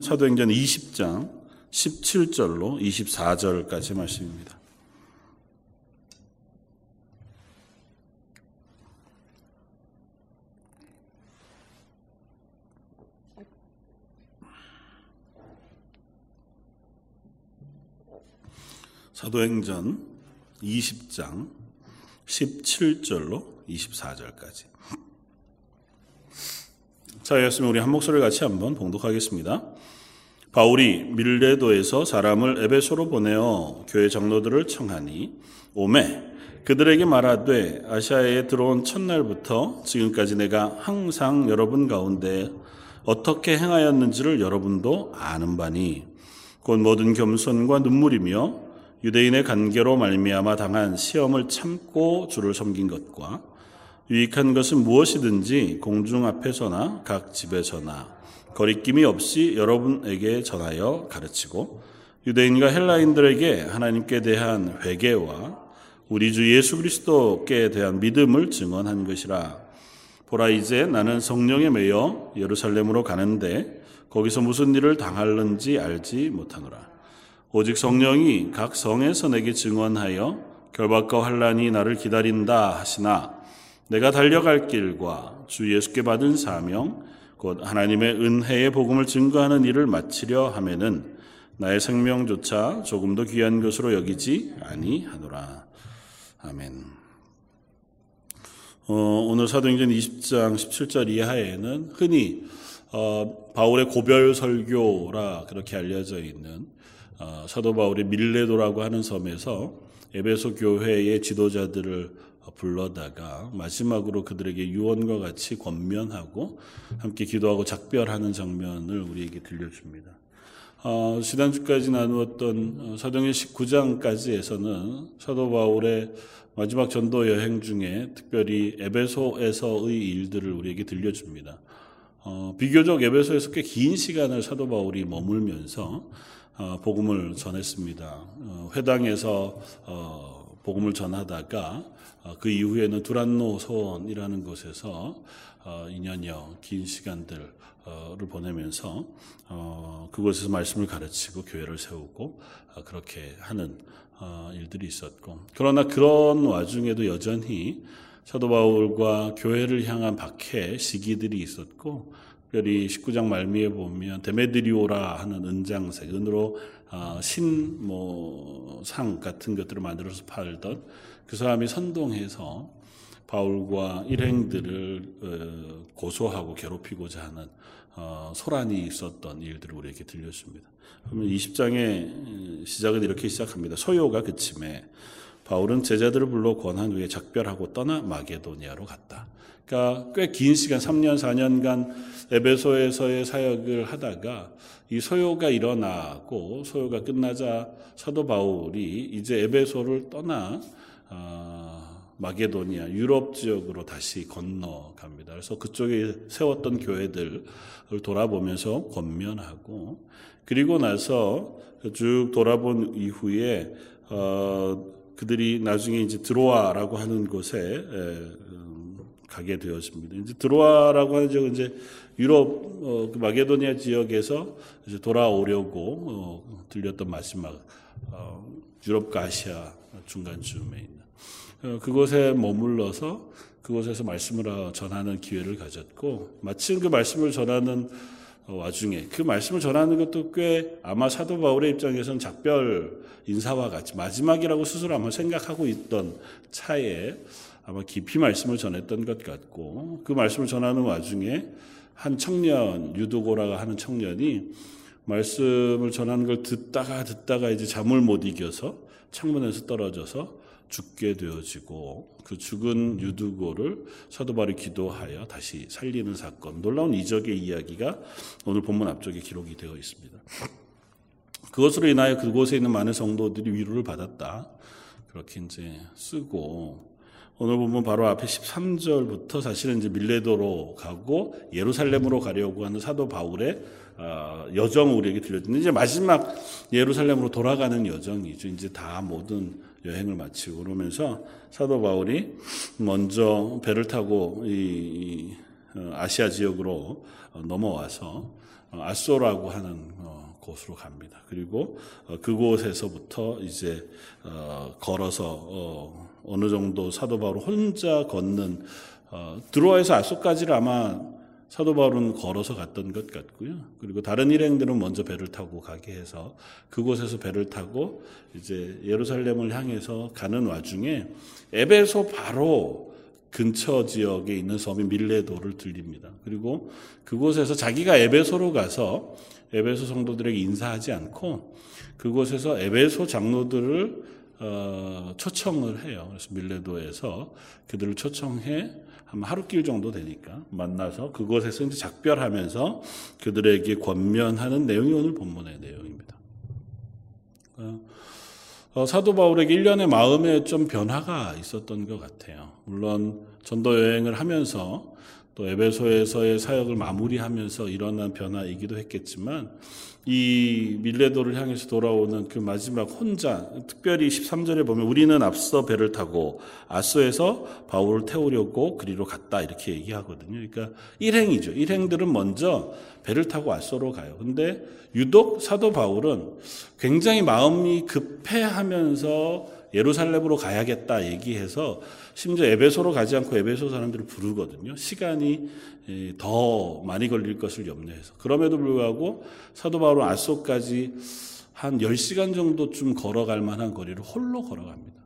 사도행전 20장 17절로 24절까지 말씀입니다. 사도행전 20장 17절로 24절까지. 자, 였으면 우리 한 목소리를 같이 한번 봉독하겠습니다. 바울이 밀레도에서 사람을 에베소로 보내어 교회 장로들을 청하니 오메 그들에게 말하되 아시아에 들어온 첫날부터 지금까지 내가 항상 여러분 가운데 어떻게 행하였는지를 여러분도 아는 바니 곧 모든 겸손과 눈물이며 유대인의 관계로 말미암아 당한 시험을 참고 주를 섬긴 것과 유익한 것은 무엇이든지 공중 앞에서나 각 집에서나 거리낌이 없이 여러분에게 전하여 가르치고 유대인과 헬라인들에게 하나님께 대한 회개와 우리 주 예수 그리스도께 대한 믿음을 증언한 것이라. 보라 이제 나는 성령에 매여 예루살렘으로 가는데 거기서 무슨 일을 당할는지 알지 못하노라. 오직 성령이 각 성에서 내게 증언하여 결박과 환란이 나를 기다린다 하시나 내가 달려갈 길과 주 예수께 받은 사명 곧 하나님의 은혜의 복음을 증거하는 일을 마치려 하면은 나의 생명조차 조금도 귀한 것으로 여기지 아니하노라. 아멘. 어, 오늘 사도행전 20장 17절 이하에는 흔히 어, 바울의 고별 설교라 그렇게 알려져 있는 어, 사도 바울의 밀레도라고 하는 섬에서 에베소 교회의 지도자들을 불러다가 마지막으로 그들에게 유언과 같이 권면하고 함께 기도하고 작별하는 장면을 우리에게 들려줍니다. 어, 지난주까지 나누었던 어, 사도행 19장까지에서는 사도 바울의 마지막 전도 여행 중에 특별히 에베소에서의 일들을 우리에게 들려줍니다. 어, 비교적 에베소에서 꽤 긴 시간을 사도 바울이 머물면서 어, 복음을 전했습니다. 어, 회당에서 어, 복음을 전하다가 그 이후에는 두란노 소원이라는 곳에서 2년여 긴 시간들을 보내면서 그곳에서 말씀을 가르치고 교회를 세우고 그렇게 하는 일들이 있었고 그러나 그런 와중에도 여전히 사도 바울과 교회를 향한 박해 시기들이 있었고 특별히 19장 말미에 보면 데메드리오라 하는 은장색, 은으로 아, 신뭐상 같은 것들을 만들어서 팔던 그 사람이 선동해서 바울과 일행들을 어, 고소하고 괴롭히고자 하는 어, 소란이 있었던 일들을 우리에게 들려줍니다. 그러면 20장의 시작은 이렇게 시작합니다. 소요가 그침에 바울은 제자들을 불러 권한 후에 작별하고 떠나 마게도니아로 갔다. 그러니까 꽤 긴 시간 3년 4년간 에베소에서의 사역을 하다가 이 소요가 일어나고 소요가 끝나자 사도 바울이 이제 에베소를 떠나 어, 마게도니아 유럽 지역으로 다시 건너갑니다. 그래서 그쪽에 세웠던 교회들을 돌아보면서 권면하고 그리고 나서 쭉 돌아본 이후에 어, 그들이 나중에 이제 드로아라고 하는 곳에 가게 되었습니다. 이제 드로아라고 하는 지역은 이제 유럽 어, 그 마게도니아 지역에서 이제 돌아오려고 어, 들렸던 마지막 어, 유럽과 아시아 중간쯤에 있는 어, 그곳에 머물러서 그곳에서 말씀을 전하는 기회를 가졌고 마침 그 말씀을 전하는 와중에 그 말씀을 전하는 것도 꽤 아마 사도 바울의 입장에서는 작별 인사와 같이 마지막이라고 스스로 아마 생각하고 있던 차에 아마 깊이 말씀을 전했던 것 같고 그 말씀을 전하는 와중에 한 청년 유도고라가 하는 청년이 말씀을 전하는 걸 듣다가 듣다가 이제 잠을 못 이겨서 창문에서 떨어져서 죽게 되어지고 그 죽은 유두고를 사도 바울이 기도하여 다시 살리는 사건 놀라운 이적의 이야기가 오늘 본문 앞쪽에 기록이 되어 있습니다. 그것으로 인하여 그곳에 있는 많은 성도들이 위로를 받았다. 그렇게 이제 쓰고 오늘 보면 바로 앞에 13절부터 사실은 이제 밀레도로 가고 예루살렘으로 가려고 하는 사도 바울의 어, 여정을 우리에게 들려주는 이제 마지막 예루살렘으로 돌아가는 여정이죠. 이제 다 모든 여행을 마치고 그러면서 사도 바울이 먼저 배를 타고 이 어, 아시아 지역으로 넘어와서 아소라고 하는 곳으로 갑니다. 그리고 그곳에서부터 이제 걸어서 어느 정도 사도 바울 혼자 걷는 드로아에서 아소까지를 아마 사도 바울은 걸어서 갔던 것 같고요. 그리고 다른 일행들은 먼저 배를 타고 가게 해서 그곳에서 배를 타고 이제 예루살렘을 향해서 가는 와중에 에베소 바로 근처 지역에 있는 섬인 밀레도를 들립니다. 그리고 그곳에서 자기가 에베소로 가서 에베소 성도들에게 인사하지 않고 그곳에서 에베소 장로들을 어, 초청을 해요. 그래서 밀레도에서 그들을 초청해 한 하루길 정도 되니까 만나서 그곳에서 이제 작별하면서 그들에게 권면하는 내용이 오늘 본문의 내용입니다. 어, 어 사도 바울에게 1년의 마음에 좀 변화가 있었던 것 같아요. 물론 전도 여행을 하면서 또 에베소에서의 사역을 마무리하면서 일어난 변화이기도 했겠지만 이 밀레도를 향해서 돌아오는 그 마지막 혼자 특별히 13절에 보면 우리는 앞서 배를 타고 아소에서 바울을 태우려고 그리로 갔다 이렇게 얘기하거든요. 그러니까 일행이죠. 일행들은 먼저 배를 타고 아소로 가요. 근데 유독 사도 바울은 굉장히 마음이 급해하면서 예루살렘으로 가야겠다 얘기해서 심지어 에베소로 가지 않고 에베소 사람들을 부르거든요. 시간이 더 많이 걸릴 것을 염려해서. 그럼에도 불구하고 사도 바울은 아소까지 한 10시간 정도쯤 걸어갈 만한 거리를 홀로 걸어갑니다.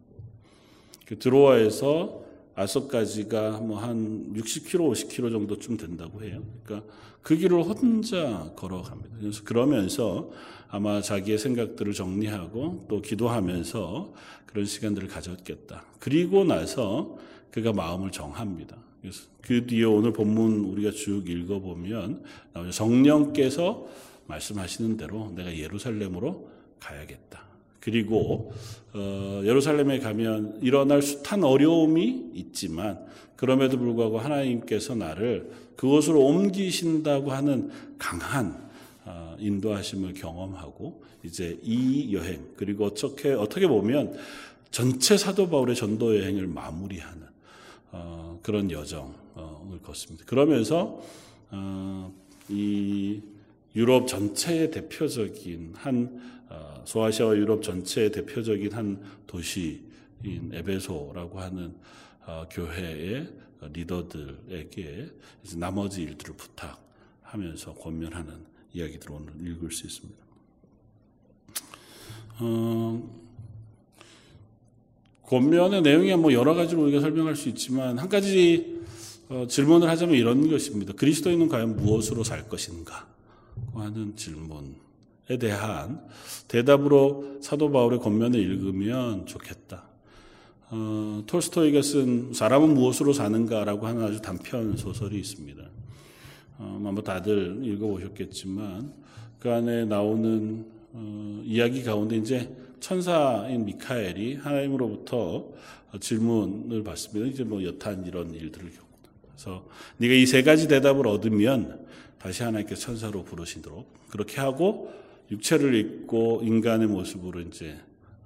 그 드로아에서 아소까지가 뭐 한 60km, 50km 정도쯤 된다고 해요. 그러니까 그 길을 혼자 걸어갑니다. 그래서 그러면서 아마 자기의 생각들을 정리하고 또 기도하면서 그런 시간들을 가졌겠다. 그리고 나서 그가 마음을 정합니다. 그래서 그 뒤에 오늘 본문 우리가 쭉 읽어보면 성령께서 말씀하시는 대로 내가 예루살렘으로 가야겠다. 그리고 어, 예루살렘에 가면 일어날 숱한 어려움이 있지만 그럼에도 불구하고 하나님께서 나를 그곳으로 옮기신다고 하는 강한 어, 인도하심을 경험하고 이제 이 여행 그리고 어떻게 어떻게 보면 전체 사도 바울의 전도 여행을 마무리하는 어, 그런 여정을 걷습니다. 그러면서 어, 이 유럽 전체의 대표적인 한 소아시아와 유럽 전체의 대표적인 한 도시인 에베소라고 하는 교회의 리더들에게 나머지 일들을 부탁하면서 권면하는 이야기들을 오늘 읽을 수 있습니다. 어, 권면의 내용이 뭐 여러 가지로 우리가 설명할 수 있지만 한 가지 어, 질문을 하자면 이런 것입니다. 그리스도인은 과연 무엇으로 살 것인가? 하는 질문에 대한 대답으로 사도 바울의 권면을 읽으면 좋겠다. 어, 톨스토이가 쓴 사람은 무엇으로 사는가라고 하는 아주 단편 소설이 있습니다. 어, 아마 다들 읽어보셨겠지만 그 안에 나오는 어, 이야기 가운데 이제 천사인 미카엘이 하나님으로부터 질문을 받습니다. 이제 뭐 여탄 이런 일들을 겪고 그래서 네가 이 세 가지 대답을 얻으면 다시 하나님께 천사로 부르시도록 그렇게 하고 육체를 입고 인간의 모습으로 이제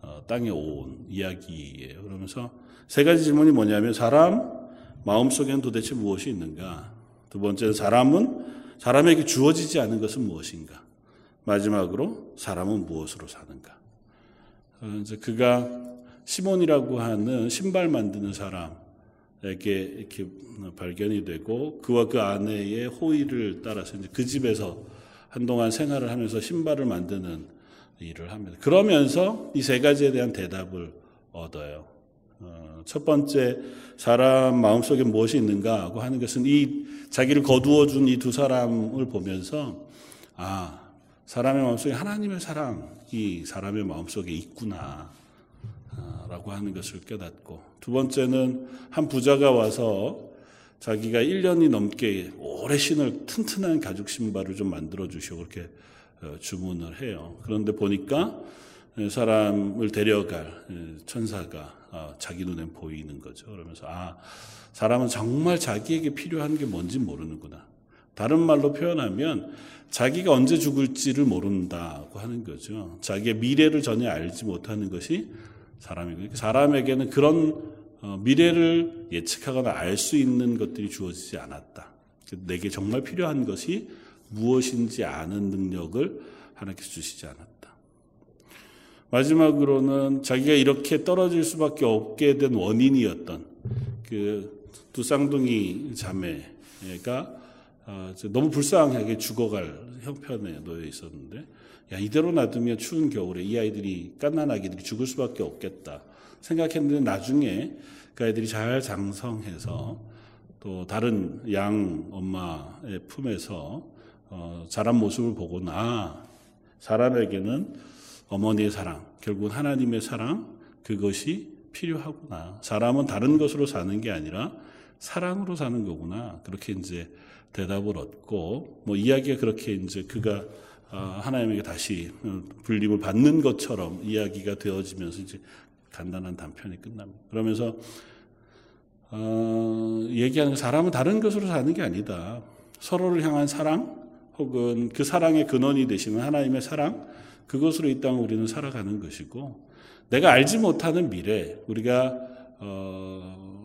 어, 땅에 온 이야기예요. 그러면서 세 가지 질문이 뭐냐면 사람 마음속에는 도대체 무엇이 있는가? 두 번째는 사람은 사람에게 주어지지 않은 것은 무엇인가? 마지막으로 사람은 무엇으로 사는가? 어, 이제 그가 시몬이라고 하는 신발 만드는 사람 에게 이렇게 발견이 되고 그와 그 아내의 호의를 따라서 이제 그 집에서 한동안 생활을 하면서 신발을 만드는 일을 합니다. 그러면서 이 세 가지에 대한 대답을 얻어요. 어, 첫 번째 사람 마음속에 무엇이 있는가 하고 하는 것은 이 자기를 거두어 준 이 두 사람을 보면서 아 사람의 마음속에 하나님의 사랑이 사람의 마음속에 있구나 아, 라고 하는 것을 깨닫고 두 번째는 한 부자가 와서 자기가 1년이 넘게 오래 신을 튼튼한 가죽 신발을 좀 만들어 주시고 그렇게 어, 주문을 해요. 그런데 보니까 사람을 데려갈 천사가 어, 자기 눈에 보이는 거죠. 그러면서 아 사람은 정말 자기에게 필요한 게 뭔지 모르는구나. 다른 말로 표현하면 자기가 언제 죽을지를 모른다고 하는 거죠. 자기의 미래를 전혀 알지 못하는 것이 사람이고 사람에게는 그런 어, 미래를 예측하거나 알 수 있는 것들이 주어지지 않았다. 내게 정말 필요한 것이 무엇인지 아는 능력을 하나님께서 주시지 않았다. 마지막으로는 자기가 이렇게 떨어질 수밖에 없게 된 원인이었던 그 두 쌍둥이 자매가 아, 너무 불쌍하게 죽어갈 형편에 놓여 있었는데 야 이대로 놔두면 추운 겨울에 이 아이들이 깐난아기들이 죽을 수밖에 없겠다 생각했는데 나중에 그 아이들이 잘 장성해서 또 다른 양 엄마의 품에서 어, 자란 모습을 보고 나 사람에게는 어머니의 사랑, 결국은 하나님의 사랑, 그것이 필요하구나. 사람은 다른 것으로 사는 게 아니라 사랑으로 사는 거구나. 그렇게 이제 대답을 얻고, 뭐 이야기가 그렇게 이제 그가 아, 하나님에게 다시 불림을 받는 것처럼 이야기가 되어지면서 이제 간단한 단편이 끝납니다. 그러면서 어, 얘기하는 사람은 다른 것으로 사는 게 아니다. 서로를 향한 사랑 혹은 그 사랑의 근원이 되시는 하나님의 사랑 그것으로 이 땅을 우리는 살아가는 것이고 내가 알지 못하는 미래 우리가 어,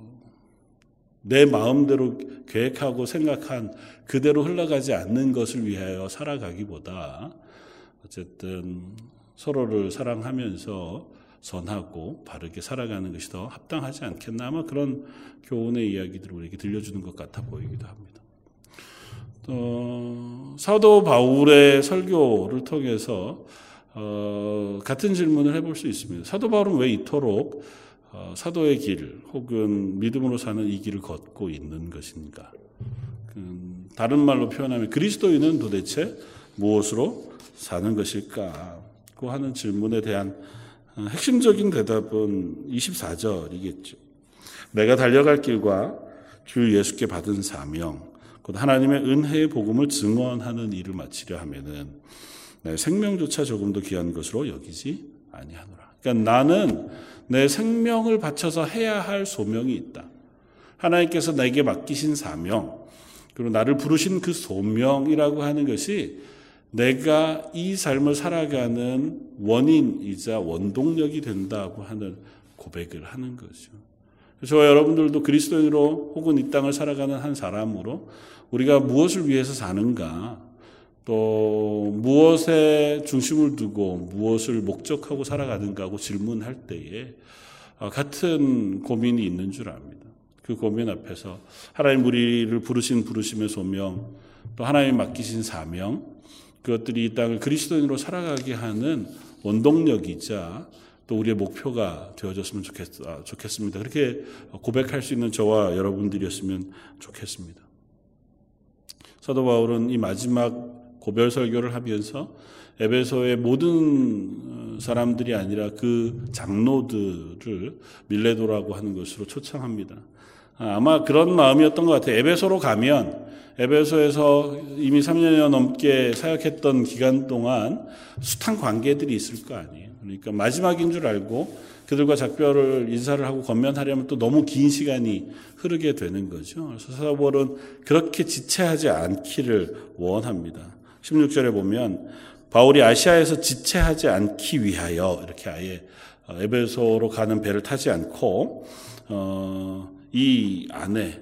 내 마음대로 계획하고 생각한 그대로 흘러가지 않는 것을 위하여 살아가기보다 어쨌든 서로를 사랑하면서 선하고 바르게 살아가는 것이 더 합당하지 않겠나 아마 그런 교훈의 이야기들을 우리에게 들려주는 것 같아 보이기도 합니다. 어, 사도 바울의 설교를 통해서 어, 같은 질문을 해볼 수 있습니다. 사도 바울은 왜 이토록 어, 사도의 길 혹은 믿음으로 사는 이 길을 걷고 있는 것인가? 음, 다른 말로 표현하면 그리스도인은 도대체 무엇으로 사는 것일까? 고 하는 질문에 대한 어, 핵심적인 대답은 24절이겠죠. 내가 달려갈 길과 주 예수께 받은 사명, 곧 하나님의 은혜의 복음을 증언하는 일을 마치려 하면은 내 생명조차 조금도 귀한 것으로 여기지 아니하노라. 그러니까 나는 내 생명을 바쳐서 해야 할 소명이 있다. 하나님께서 내게 맡기신 사명, 그리고 나를 부르신 그 소명이라고 하는 것이 내가 이 삶을 살아가는 원인이자 원동력이 된다고 하는 고백을 하는 거죠. 저와 여러분들도 그리스도인으로 혹은 이 땅을 살아가는 한 사람으로 우리가 무엇을 위해서 사는가, 또 무엇에 중심을 두고 무엇을 목적하고 살아가는가 하고 질문할 때에 같은 고민이 있는 줄 압니다. 그 고민 앞에서 하나님 우리를 부르신 부르심의 소명, 또 하나님 맡기신 사명, 그것들이 이 땅을 그리스도인으로 살아가게 하는 원동력이자 또 우리의 목표가 되어졌으면 좋겠, 아, 좋겠습니다. 그렇게 고백할 수 있는 저와 여러분들이었으면 좋겠습니다. 사도 바울은 이 마지막 고별 설교를 하면서 에베소의 모든 사람들이 아니라 그 장로들을 밀레도라고 하는 것으로 초청합니다. 아, 아마 그런 마음이었던 것 같아요. 에베소로 가면 에베소에서 이미 3년여 넘게 사역했던 기간 동안 숱한 관계들이 있을 거 아니에요. 그러니까 마지막인 줄 알고 그들과 작별을 인사를 하고 건면하려면 또 너무 긴 시간이 흐르게 되는 거죠. 그래서 사도벌은 그렇게 지체하지 않기를 원합니다. 16절에 보면 바울이 아시아에서 지체하지 않기 위하여 이렇게 아예 에베소로 가는 배를 타지 않고 어, 이 안에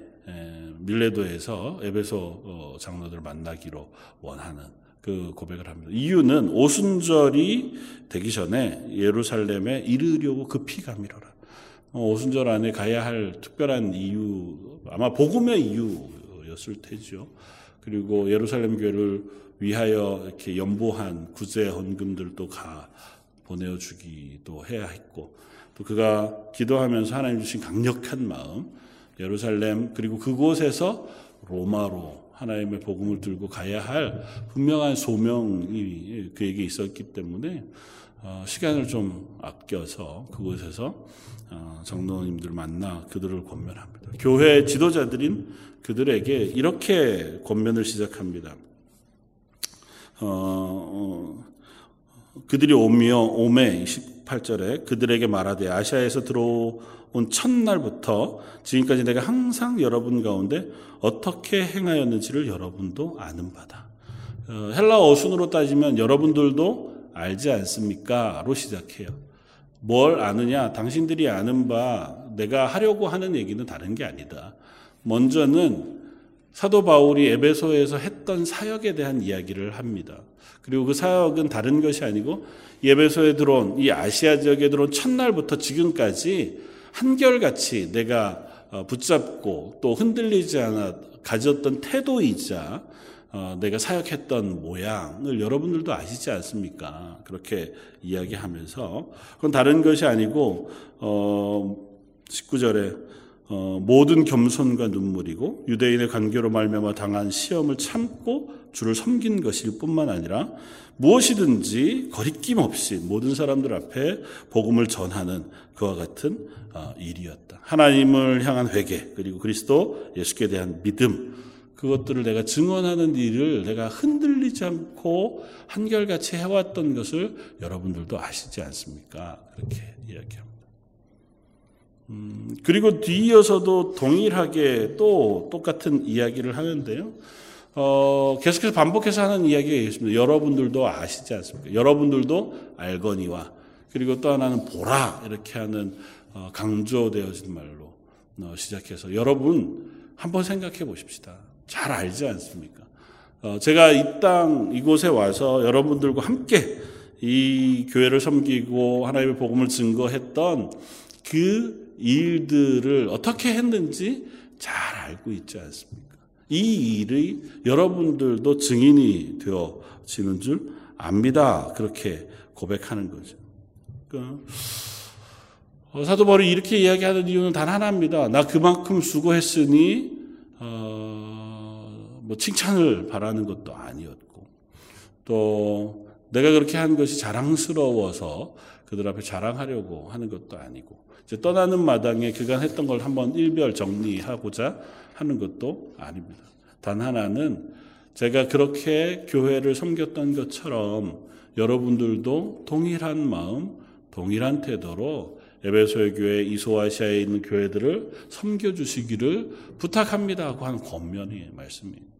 밀레도에서 에베소 어, 장로들을 만나기로 원하는 그 고백을 합니다. 이유는 오순절이 되기 전에 예루살렘에 이르려고 급히 가미러라. 어, 오순절 안에 가야 할 특별한 이유, 아마 복음의 이유였을 테죠. 그리고 예루살렘 교회를 위하여 이렇게 연보한 구제 헌금들도 가 보내주기도 해야 했고, 또 그가 기도하면서 하나님 주신 강력한 마음, 예루살렘 그리고 그곳에서 로마로 하나님의 복음을 들고 가야 할 분명한 소명이 그에게 있었기 때문에 어, 시간을 좀 아껴서 그곳에서 어, 장로님들 만나 그들을 권면합니다. 교회 지도자들인 그들에게 이렇게 권면을 시작합니다. 어, 그들이 오며 오매 18절에 그들에게 말하되 아시아에서 들어온 첫날부터 지금까지 내가 항상 여러분 가운데 어떻게 행하였는지를 여러분도 아는 바다. 어, 헬라 어순으로 따지면 여러분들도 알지 않습니까?로 시작해요. 뭘 아느냐? 당신들이 아는 바 내가 하려고 하는 얘기는 다른 게 아니다. 먼저는 사도 바울이 에베소에서 했던 사역에 대한 이야기를 합니다. 그리고 그 사역은 다른 것이 아니고 예배소에 들어온 이 아시아 지역에 들어온 첫날부터 지금까지 한결같이 내가 어, 붙잡고 또 흔들리지 않아 가졌던 태도이자 어, 내가 사역했던 모양을 여러분들도 아시지 않습니까? 그렇게 이야기하면서 그건 다른 것이 아니고 어 19절에 어, 모든 겸손과 눈물이고 유대인의 관계로 말미암아 당한 시험을 참고 주를 섬긴 것일 뿐만 아니라 무엇이든지 거리낌 없이 모든 사람들 앞에 복음을 전하는 그와 같은 어, 일이었다. 하나님을 향한 회개 그리고 그리스도 예수께 대한 믿음 그것들을 내가 증언하는 일을 내가 흔들리지 않고 한결같이 해왔던 것을 여러분들도 아시지 않습니까? 그렇게 이야기합니다. 음, 그리고 뒤이어서도 동일하게 또 똑같은 이야기를 하는데요. 어, 계속해서 반복해서 하는 이야기가 있습니다. 여러분들도 아시지 않습니까? 여러분들도 알거니와 그리고 또 하나는 보라 이렇게 하는 어, 강조되어진 말로 어, 시작해서 여러분 한번 생각해 보십시다. 잘 알지 않습니까? 어, 제가 이 땅 이곳에 와서 여러분들과 함께 이 교회를 섬기고 하나님의 복음을 증거했던 그 일들을 어떻게 했는지 잘 알고 있지 않습니까? 이 일이 여러분들도 증인이 되어지는 줄 압니다. 그렇게 고백하는 거죠. 그러니까 사도 바울이 이렇게 이야기하는 이유는 단 하나입니다. 나 그만큼 수고했으니 어, 뭐 칭찬을 바라는 것도 아니었고 또 내가 그렇게 한 것이 자랑스러워서 그들 앞에 자랑하려고 하는 것도 아니고 이제 떠나는 마당에 그간 했던 걸 한번 일별 정리하고자 하는 것도 아닙니다. 단 하나는 제가 그렇게 교회를 섬겼던 것처럼 여러분들도 동일한 마음, 동일한 태도로 에베소의 교회, 이소아시아에 있는 교회들을 섬겨주시기를 부탁합니다 하고 한 권면의 말씀이에요.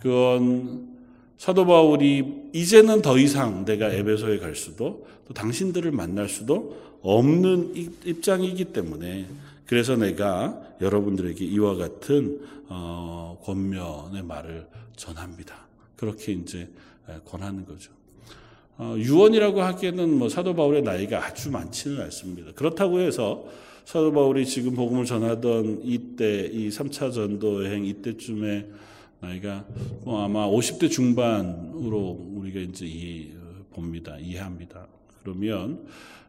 그건 사도 바울이 이제는 더 이상 내가 에베소에 갈 수도 또 당신들을 만날 수도 없는 입장이기 때문에 그래서 내가 여러분들에게 이와 같은 어, 권면의 말을 전합니다. 그렇게 이제 권하는 거죠. 어, 유언이라고 하기에는 뭐 사도 바울의 나이가 아주 많지는 않습니다. 그렇다고 해서 사도 바울이 지금 복음을 전하던 이때 이 3차 전도 여행 이때쯤에 나이가 뭐 아마 50대 중반으로 우리가 이제 이, 봅니다. 이해합니다. 그러면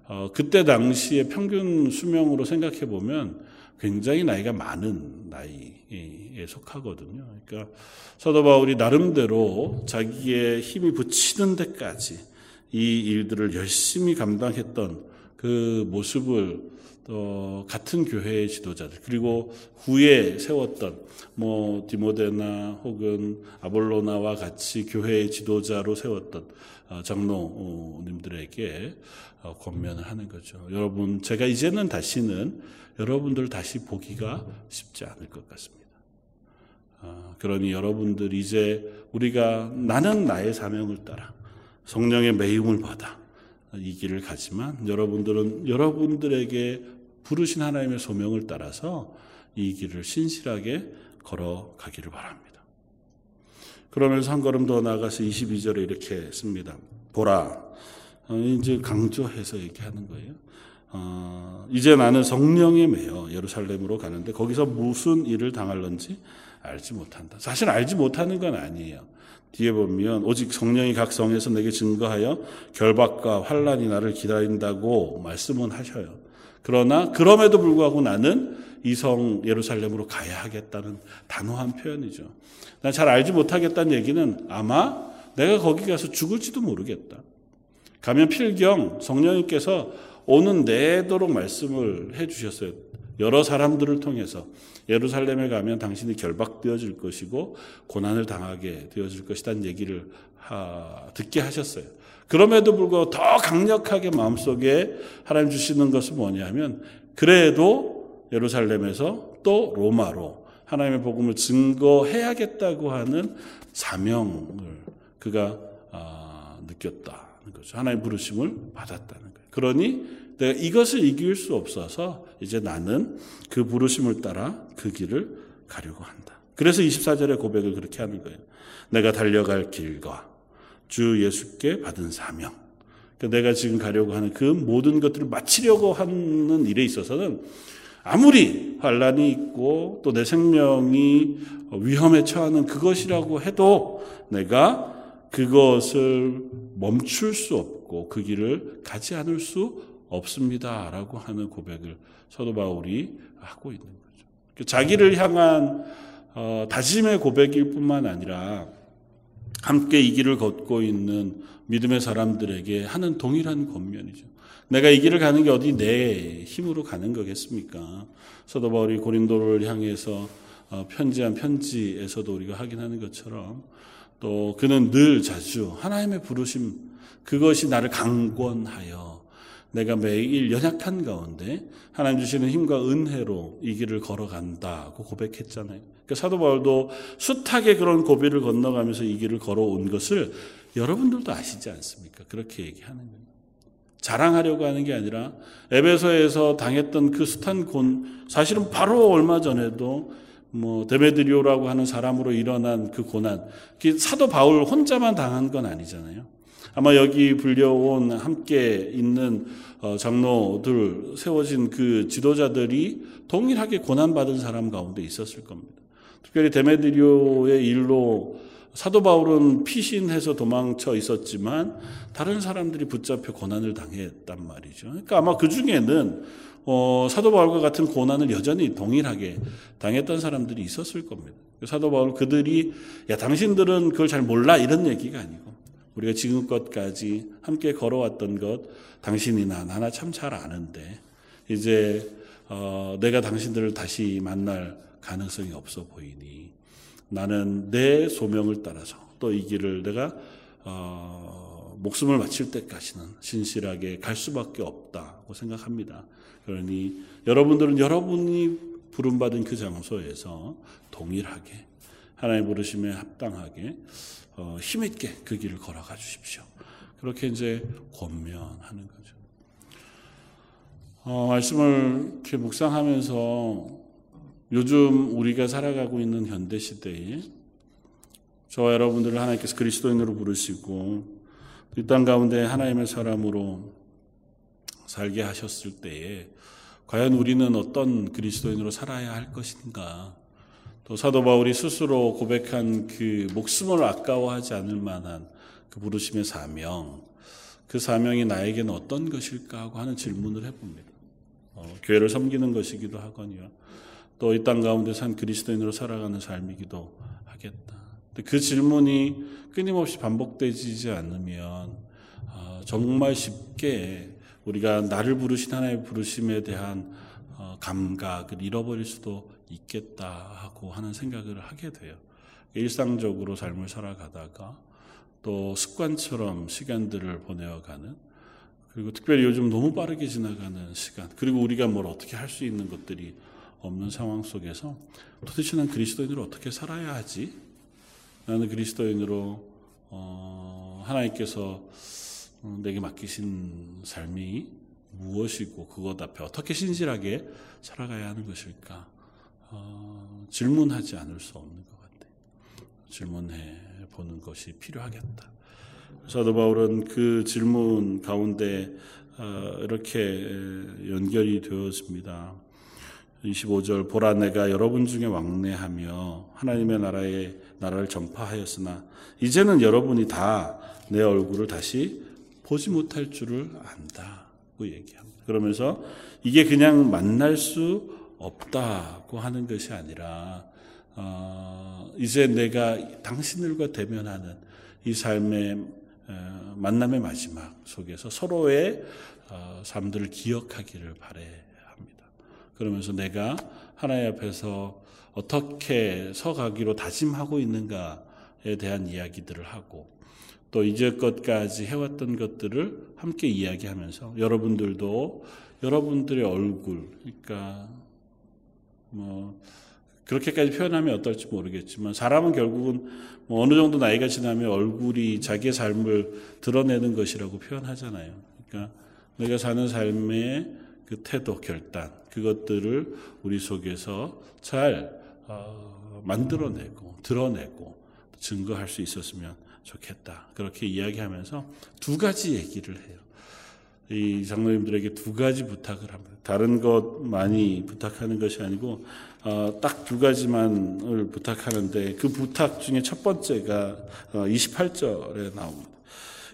어, 그때 당시에 평균 수명으로 생각해 보면 굉장히 나이가 많은 나이에 속하거든요. 그러니까 사도 바울이 나름대로 자기의 힘이 붙이는 데까지 이 일들을 열심히 감당했던 그 모습을 또 같은 교회의 지도자들 그리고 후에 세웠던 뭐 디모데나 혹은 아볼로나와 같이 교회의 지도자로 세웠던 어, 장로님들에게 어, 권면을 하는 거죠. 여러분 제가 이제는 다시는 여러분들 다시 보기가 쉽지 않을 것 같습니다. 어, 그러니 여러분들 이제 우리가 나는 나의 사명을 따라 성령의 매임을 받아 이 길을 가지만 여러분들은 여러분들에게 부르신 하나님의 소명을 따라서 이 길을 신실하게 걸어가기를 바랍니다. 그러면서 한 걸음 더 나아가서 22절에 이렇게 씁니다. 보라. 어, 이제 강조해서 얘기하는 거예요. 어, 이제 나는 성령에 매여 예루살렘으로 가는데 거기서 무슨 일을 당할런지 알지 못한다. 사실 알지 못하는 건 아니에요. 뒤에 보면 오직 성령이 각 성에서 내게 증거하여 결박과 환란이 나를 기다린다고 말씀은 하셔요. 그러나 그럼에도 불구하고 나는 이 성 예루살렘으로 가야 하겠다는 단호한 표현이죠. 난잘 알지 못하겠다는 얘기는 아마 내가 거기 가서 죽을지도 모르겠다. 가면 필경 성령님께서 오는 내도록 말씀을 해 주셨어요. 여러 사람들을 통해서 예루살렘에 가면 당신이 결박되어질 것이고 고난을 당하게 되어질 것이라는 얘기를 하, 듣게 하셨어요. 그럼에도 불구하고 더 강력하게 마음속에 하나님 주시는 것은 뭐냐면 그래도 예루살렘에서 또 로마로 하나님의 복음을 증거해야겠다고 하는 사명을 그가 아, 느꼈다는 거죠. 하나님의 부르심을 받았다는 거예요. 그러니 내가 이것을 이길 수 없어서 이제 나는 그 부르심을 따라 그 길을 가려고 한다. 그래서 24절의 고백을 그렇게 하는 거예요. 내가 달려갈 길과 주 예수께 받은 사명. 그러니까 내가 지금 가려고 하는 그 모든 것들을 마치려고 하는 일에 있어서는 아무리 환란이 있고 또 내 생명이 위험에 처하는 그것이라고 해도 내가 그것을 멈출 수 없고 그 길을 가지 않을 수 없습니다 라고 하는 고백을 사도 바울이 하고 있는 거죠. 그 자기를 향한 어, 다짐의 고백일 뿐만 아니라 함께 이 길을 걷고 있는 믿음의 사람들에게 하는 동일한 권면이죠. 내가 이 길을 가는 게 어디 내 힘으로 가는 거겠습니까? 사도 바울이 고린도를 향해서 어, 편지한 편지에서도 우리가 확인하는 것처럼 또 그는 늘 자주 하나님의 부르심 그것이 나를 강권하여 내가 매일 연약한 가운데 하나님 주시는 힘과 은혜로 이 길을 걸어간다고 고백했잖아요. 그러니까 사도 바울도 숱하게 그런 고비를 건너가면서 이 길을 걸어온 것을 여러분들도 아시지 않습니까? 그렇게 얘기하는 거예요. 자랑하려고 하는 게 아니라 에베소에서 당했던 그 숱한 곤 사실은 바로 얼마 전에도 뭐 데메드리오라고 하는 사람으로 일어난 그 고난 그 사도 바울 혼자만 당한 건 아니잖아요. 아마 여기 불려온 함께 있는 어, 장로들 세워진 그 지도자들이 동일하게 고난받은 사람 가운데 있었을 겁니다. 특별히 데메드리오의 일로 사도 바울은 피신해서 도망쳐 있었지만 다른 사람들이 붙잡혀 고난을 당했단 말이죠. 그러니까 아마 그 중에는 어, 사도 바울과 같은 고난을 여전히 동일하게 당했던 사람들이 있었을 겁니다. 사도 바울 그들이 야 당신들은 그걸 잘 몰라 이런 얘기가 아니고 우리가 지금껏까지 함께 걸어왔던 것 당신이나 나나 참 잘 아는데 이제 어, 내가 당신들을 다시 만날 가능성이 없어 보이니 나는 내 소명을 따라서 또 이 길을 내가 어, 목숨을 바칠 때까지는 신실하게 갈 수밖에 없다고 생각합니다. 그러니 여러분들은 여러분이 부름받은 그 장소에서 동일하게 하나님 부르심에 합당하게 어, 힘있게 그 길을 걸어가 주십시오. 그렇게 이제 권면하는 거죠. 어, 말씀을 이렇게 묵상하면서 요즘 우리가 살아가고 있는 현대 시대에 저와 여러분들을 하나님께서 그리스도인으로 부르시고 이 땅 가운데 하나님의 사람으로 살게 하셨을 때에 과연 우리는 어떤 그리스도인으로 살아야 할 것인가? 또 사도 바울이 스스로 고백한 그 목숨을 아까워하지 않을 만한 그 부르심의 사명, 그 사명이 나에게는 어떤 것일까 하고 하는 질문을 해봅니다. 어, 교회를 섬기는 것이기도 하거니와 또 이 땅 가운데 산 그리스도인으로 살아가는 삶이기도 하겠다. 그 질문이 끊임없이 반복되지 않으면 어, 정말 쉽게 우리가 나를 부르신 하나님의 부르심에 대한 어, 감각을 잃어버릴 수도 있겠다 하고 하는 생각을 하게 돼요. 일상적으로 삶을 살아가다가 또 습관처럼 시간들을 보내어가는 그리고 특별히 요즘 너무 빠르게 지나가는 시간 그리고 우리가 뭘 어떻게 할 수 있는 것들이 없는 상황 속에서 도대체 난 그리스도인으로 어떻게 살아야 하지? 나는 그리스도인으로 어, 하나님께서 어, 내게 맡기신 삶이 무엇이고 그것 앞에 어떻게 신실하게 살아가야 하는 것일까? 어, 질문하지 않을 수 없는 것 같아요. 질문해 보는 것이 필요하겠다. 사도 바울은 그 질문 가운데 어, 이렇게 연결이 되었습니다. 25절 보라 내가 여러분 중에 왕래하며 하나님의 나라의 나라를 전파하였으나 이제는 여러분이 다 내 얼굴을 다시 보지 못할 줄을 안다고 얘기합니다. 그러면서 이게 그냥 만날 수 없다고 하는 것이 아니라 어, 이제 내가 당신들과 대면하는 이 삶의 어, 만남의 마지막 속에서 서로의 어, 삶들을 기억하기를 바래합니다. 그러면서 내가 하나님 앞에서 어떻게 서가기로 다짐하고 있는가에 대한 이야기들을 하고 또 이제껏까지 해왔던 것들을 함께 이야기하면서 여러분들도 여러분들의 얼굴, 그러니까 뭐 그렇게까지 표현하면 어떨지 모르겠지만 사람은 결국은 뭐 어느 정도 나이가 지나면 얼굴이 자기의 삶을 드러내는 것이라고 표현하잖아요. 그러니까 내가 사는 삶의 그 태도, 결단 그것들을 우리 속에서 잘 어, 만들어내고 드러내고 증거할 수 있었으면 좋겠다. 그렇게 이야기하면서 두 가지 얘기를 해요. 이 장로님들에게 두 가지 부탁을 합니다. 다른 것 많이 부탁하는 것이 아니고 어, 딱 두 가지만을 부탁하는데 그 부탁 중에 첫 번째가 어, 28절에 나옵니다.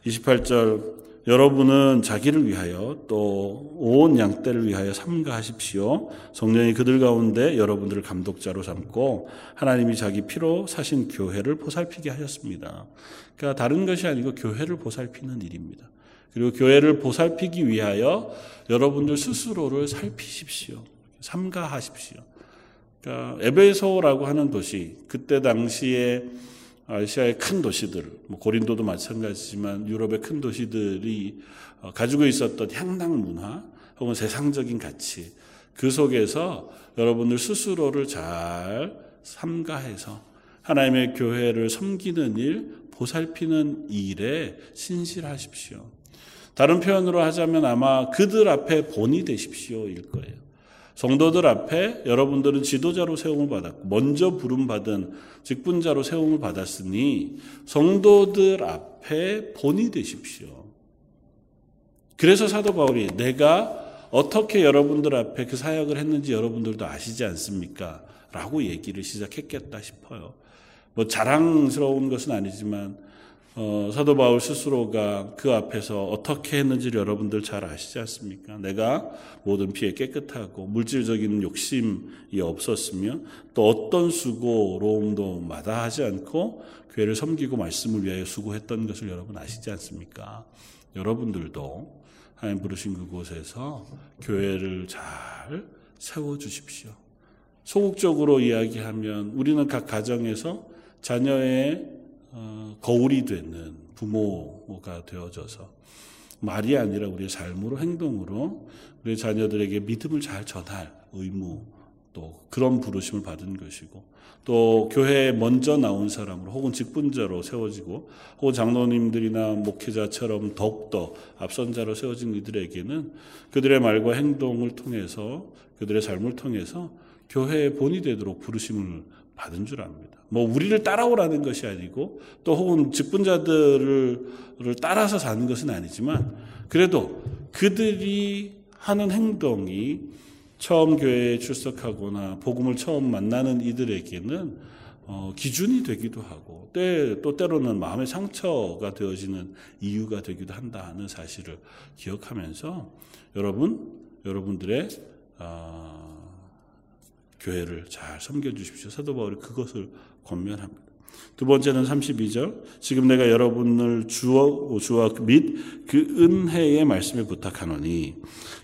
28절 여러분은 자기를 위하여 또 온 양떼를 위하여 삼가하십시오. 성령이 그들 가운데 여러분들을 감독자로 삼고 하나님이 자기 피로 사신 교회를 보살피게 하셨습니다. 그러니까 다른 것이 아니고 교회를 보살피는 일입니다. 그리고 교회를 보살피기 위하여 여러분들 스스로를 살피십시오. 삼가하십시오. 그러니까 에베소라고 하는 도시 그때 당시에 아시아의 큰 도시들, 뭐 고린도도 마찬가지지만 유럽의 큰 도시들이 어, 가지고 있었던 향락 문화 혹은 세상적인 가치 그 속에서 여러분들 스스로를 잘 삼가해서 하나님의 교회를 섬기는 일, 보살피는 일에 신실하십시오. 다른 표현으로 하자면 아마 그들 앞에 본이 되십시오일 거예요. 성도들 앞에 여러분들은 지도자로 세움을 받았고 먼저 부름 받은 직분자로 세움을 받았으니 성도들 앞에 본이 되십시오. 그래서 사도 바울이 내가 어떻게 여러분들 앞에 그 사역을 했는지 여러분들도 아시지 않습니까? 라고 얘기를 시작했겠다 싶어요. 뭐 자랑스러운 것은 아니지만 어, 사도 바울 스스로가 그 앞에서 어떻게 했는지를 여러분들 잘 아시지 않습니까? 내가 모든 피에 깨끗하고 물질적인 욕심이 없었으며 또 어떤 수고로움도 마다하지 않고 교회를 섬기고 말씀을 위하여 수고했던 것을 여러분 아시지 않습니까? 여러분들도 하나님 부르신 그곳에서 교회를 잘 세워 주십시오. 소극적으로 이야기하면 우리는 각 가정에서 자녀의 어, 거울이 되는 부모가 되어져서 말이 아니라 우리의 삶으로 행동으로 우리 자녀들에게 믿음을 잘 전할 의무 또 그런 부르심을 받은 것이고 또 교회에 먼저 나온 사람으로 혹은 직분자로 세워지고 혹은 장로님들이나 목회자처럼 더욱더 앞선자로 세워진 이들에게는 그들의 말과 행동을 통해서 그들의 삶을 통해서 교회의 본이 되도록 부르심을 받은 줄 압니다. 뭐 우리를 따라오라는 것이 아니고 또 혹은 직분자들을 따라서 사는 것은 아니지만 그래도 그들이 하는 행동이 처음 교회에 출석하거나 복음을 처음 만나는 이들에게는 어, 기준이 되기도 하고 때, 또 때로는 마음의 상처가 되어지는 이유가 되기도 한다는 사실을 기억하면서 여러분 여러분들의 어, 교회를 잘 섬겨주십시오. 사도 바울이 그것을 권면합니다. 두 번째는 32절. 지금 내가 여러분을 주어, 주어 및 그 은혜의 말씀을 부탁하노니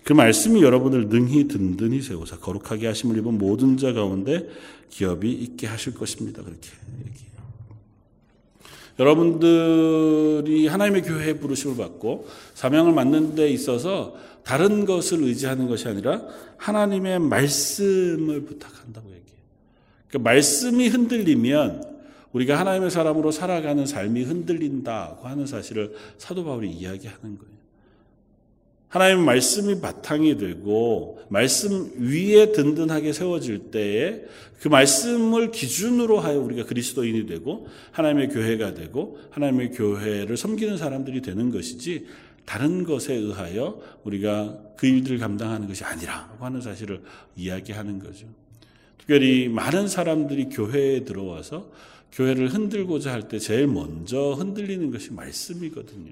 그 말씀이 여러분을 능히 든든히 세우사 거룩하게 하심을 입은 모든 자 가운데 기업이 있게 하실 것입니다. 그렇게 얘기해요. 여러분들이 하나님의 교회에 부르심을 받고 사명을 맡는 데 있어서 다른 것을 의지하는 것이 아니라 하나님의 말씀을 부탁한다고 얘기해요. 그 말씀이 흔들리면 우리가 하나님의 사람으로 살아가는 삶이 흔들린다고 하는 사실을 사도 바울이 이야기하는 거예요. 하나님의 말씀이 바탕이 되고 말씀 위에 든든하게 세워질 때에 그 말씀을 기준으로 하여 우리가 그리스도인이 되고 하나님의 교회가 되고 하나님의 교회를 섬기는 사람들이 되는 것이지 다른 것에 의하여 우리가 그 일들을 감당하는 것이 아니라고 하는 사실을 이야기하는 거죠. 특별히 많은 사람들이 교회에 들어와서 교회를 흔들고자 할 때 제일 먼저 흔들리는 것이 말씀이거든요.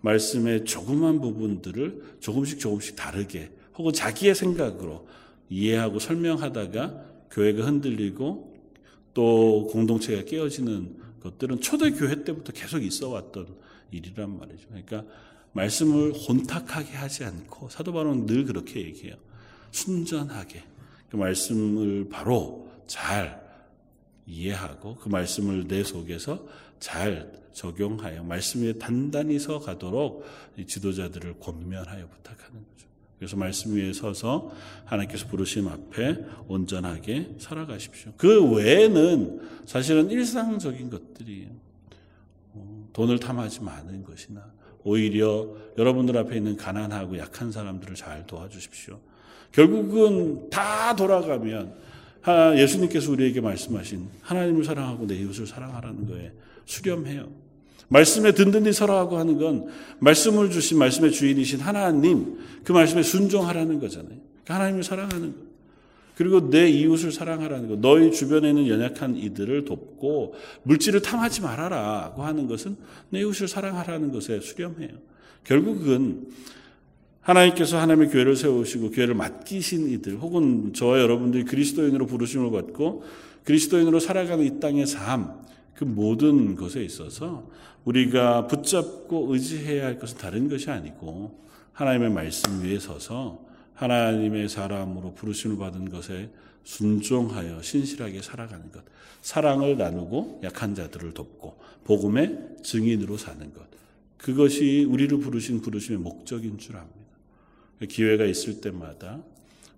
말씀의 조그만 부분들을 조금씩 조금씩 다르게 혹은 자기의 생각으로 이해하고 설명하다가 교회가 흔들리고 또 공동체가 깨어지는 것들은 초대교회 때부터 계속 있어 왔던 일이란 말이죠. 그러니까 말씀을 혼탁하게 하지 않고 사도 바울은 늘 그렇게 얘기해요. 순전하게 그 말씀을 바로 잘 이해하고 그 말씀을 내 속에서 잘 적용하여 말씀 에 단단히 서 가도록 지도자들을 권면하여 부탁하는 거죠. 그래서 말씀 위에 서서 하나님께서 부르심 앞에 온전하게 살아가십시오. 그 외에는 사실은 일상적인 것들이에요. 어, 돈을 탐하지 마는 것이나 오히려 여러분들 앞에 있는 가난하고 약한 사람들을 잘 도와주십시오. 결국은 다 돌아가면 예수님께서 우리에게 말씀하신 하나님을 사랑하고 내 이웃을 사랑하라는 거에 수렴해요. 말씀에 든든히 설하고 하는 건 말씀을 주신 말씀의 주인이신 하나님 그 말씀에 순종하라는 거잖아요. 그러니까 하나님을 사랑하는 거. 그리고 내 이웃을 사랑하라는 것. 너희 주변에 있는 연약한 이들을 돕고 물질을 탐하지 말아라고 하는 것은 내 이웃을 사랑하라는 것에 수렴해요. 결국은 하나님께서 하나님의 교회를 세우시고 교회를 맡기신 이들 혹은 저와 여러분들이 그리스도인으로 부르심을 받고 그리스도인으로 살아가는 이 땅의 삶 그 모든 것에 있어서 우리가 붙잡고 의지해야 할 것은 다른 것이 아니고 하나님의 말씀 위에 서서 하나님의 사람으로 부르심을 받은 것에 순종하여 신실하게 살아가는 것. 사랑을 나누고 약한 자들을 돕고 복음의 증인으로 사는 것. 그것이 우리를 부르신 부르심의 목적인 줄 압니다. 기회가 있을 때마다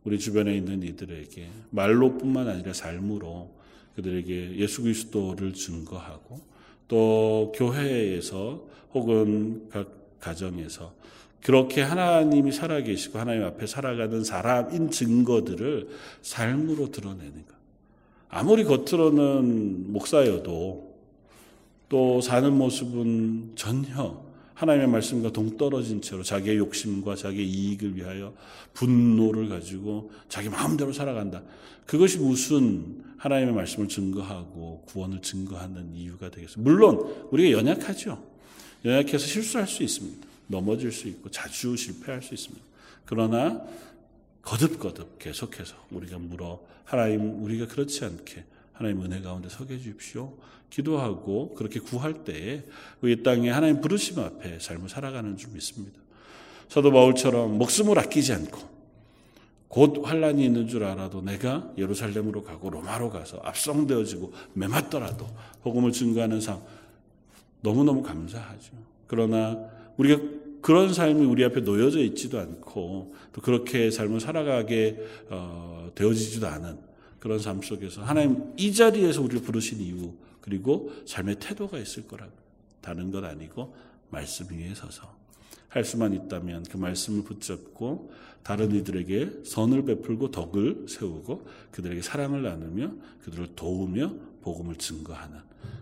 우리 주변에 있는 이들에게 말로뿐만 아니라 삶으로 그들에게 예수 그리스도를 증거하고 또 교회에서 혹은 각 가정에서 그렇게 하나님이 살아계시고 하나님 앞에 살아가는 사람인 증거들을 삶으로 드러내는 것. 아무리 겉으로는 목사여도 또 사는 모습은 전혀 하나님의 말씀과 동떨어진 채로 자기의 욕심과 자기의 이익을 위하여 분노를 가지고 자기 마음대로 살아간다. 그것이 무슨 하나님의 말씀을 증거하고 구원을 증거하는 이유가 되겠습니까? 물론 우리가 연약하죠. 연약해서 실수할 수 있습니다. 넘어질 수 있고 자주 실패할 수 있습니다. 그러나 거듭거듭 계속해서 우리가 물어 하나님 우리가 그렇지 않게 하나님 은혜 가운데 서게 주십시오. 기도하고 그렇게 구할 때에 이 땅에 하나님 부르심 앞에 삶을 살아가는 줄 믿습니다. 사도 바울처럼 목숨을 아끼지 않고 곧 환란이 있는 줄 알아도 내가 예루살렘으로 가고 로마로 가서 압송되어지고 매맞더라도 복음을 증거하는 삶 너무너무 감사하죠. 그러나 우리가 그런 삶이 우리 앞에 놓여져 있지도 않고 또 그렇게 삶을 살아가게 어, 되어지지도 않은 그런 삶 속에서 하나님 이 자리에서 우리를 부르신 이유 그리고 삶의 태도가 있을 거라고 다른 것 아니고 말씀 위에 서서 할 수만 있다면 그 말씀을 붙잡고 다른 이들에게 선을 베풀고 덕을 세우고 그들에게 사랑을 나누며 그들을 도우며 복음을 증거하는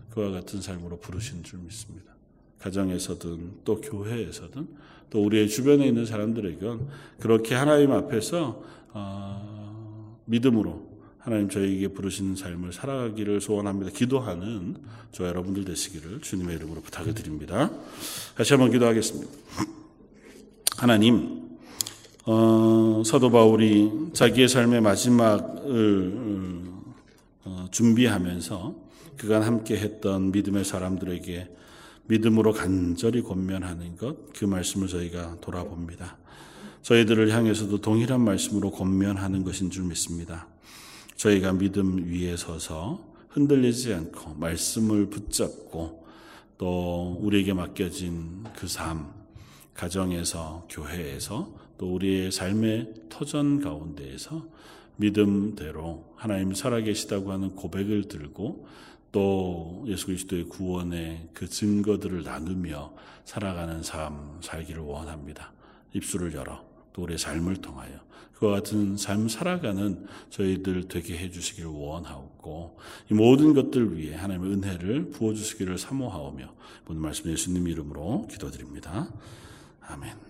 그와 같은 삶으로 부르신 줄 믿습니다. 가정에서든 또 교회에서든 또 우리의 주변에 있는 사람들에게 그렇게 하나님 앞에서 어, 믿음으로 하나님 저에게 부르시는 삶을 살아가기를 소원합니다. 기도하는 저 여러분들 되시기를 주님의 이름으로 부탁을 드립니다. 다시 한번 기도하겠습니다. 하나님, 어, 사도 바울이 자기의 삶의 마지막을 어, 준비하면서 그간 함께 했던 믿음의 사람들에게 믿음으로 간절히 권면하는 것, 그 말씀을 저희가 돌아봅니다. 저희들을 향해서도 동일한 말씀으로 권면하는 것인 줄 믿습니다. 저희가 믿음 위에 서서 흔들리지 않고 말씀을 붙잡고 또 우리에게 맡겨진 그 삶, 가정에서, 교회에서 또 우리의 삶의 터전 가운데에서 믿음대로 하나님 살아계시다고 하는 고백을 들고 또 예수 그리스도의 구원의 그 증거들을 나누며 살아가는 삶 살기를 원합니다. 입술을 열어 또 우리의 삶을 통하여 그와 같은 삶 살아가는 저희들 되게 해주시기를 원하고 이 모든 것들 위해 하나님의 은혜를 부어주시기를 사모하오며 오늘 말씀 예수님 이름으로 기도드립니다. 아멘.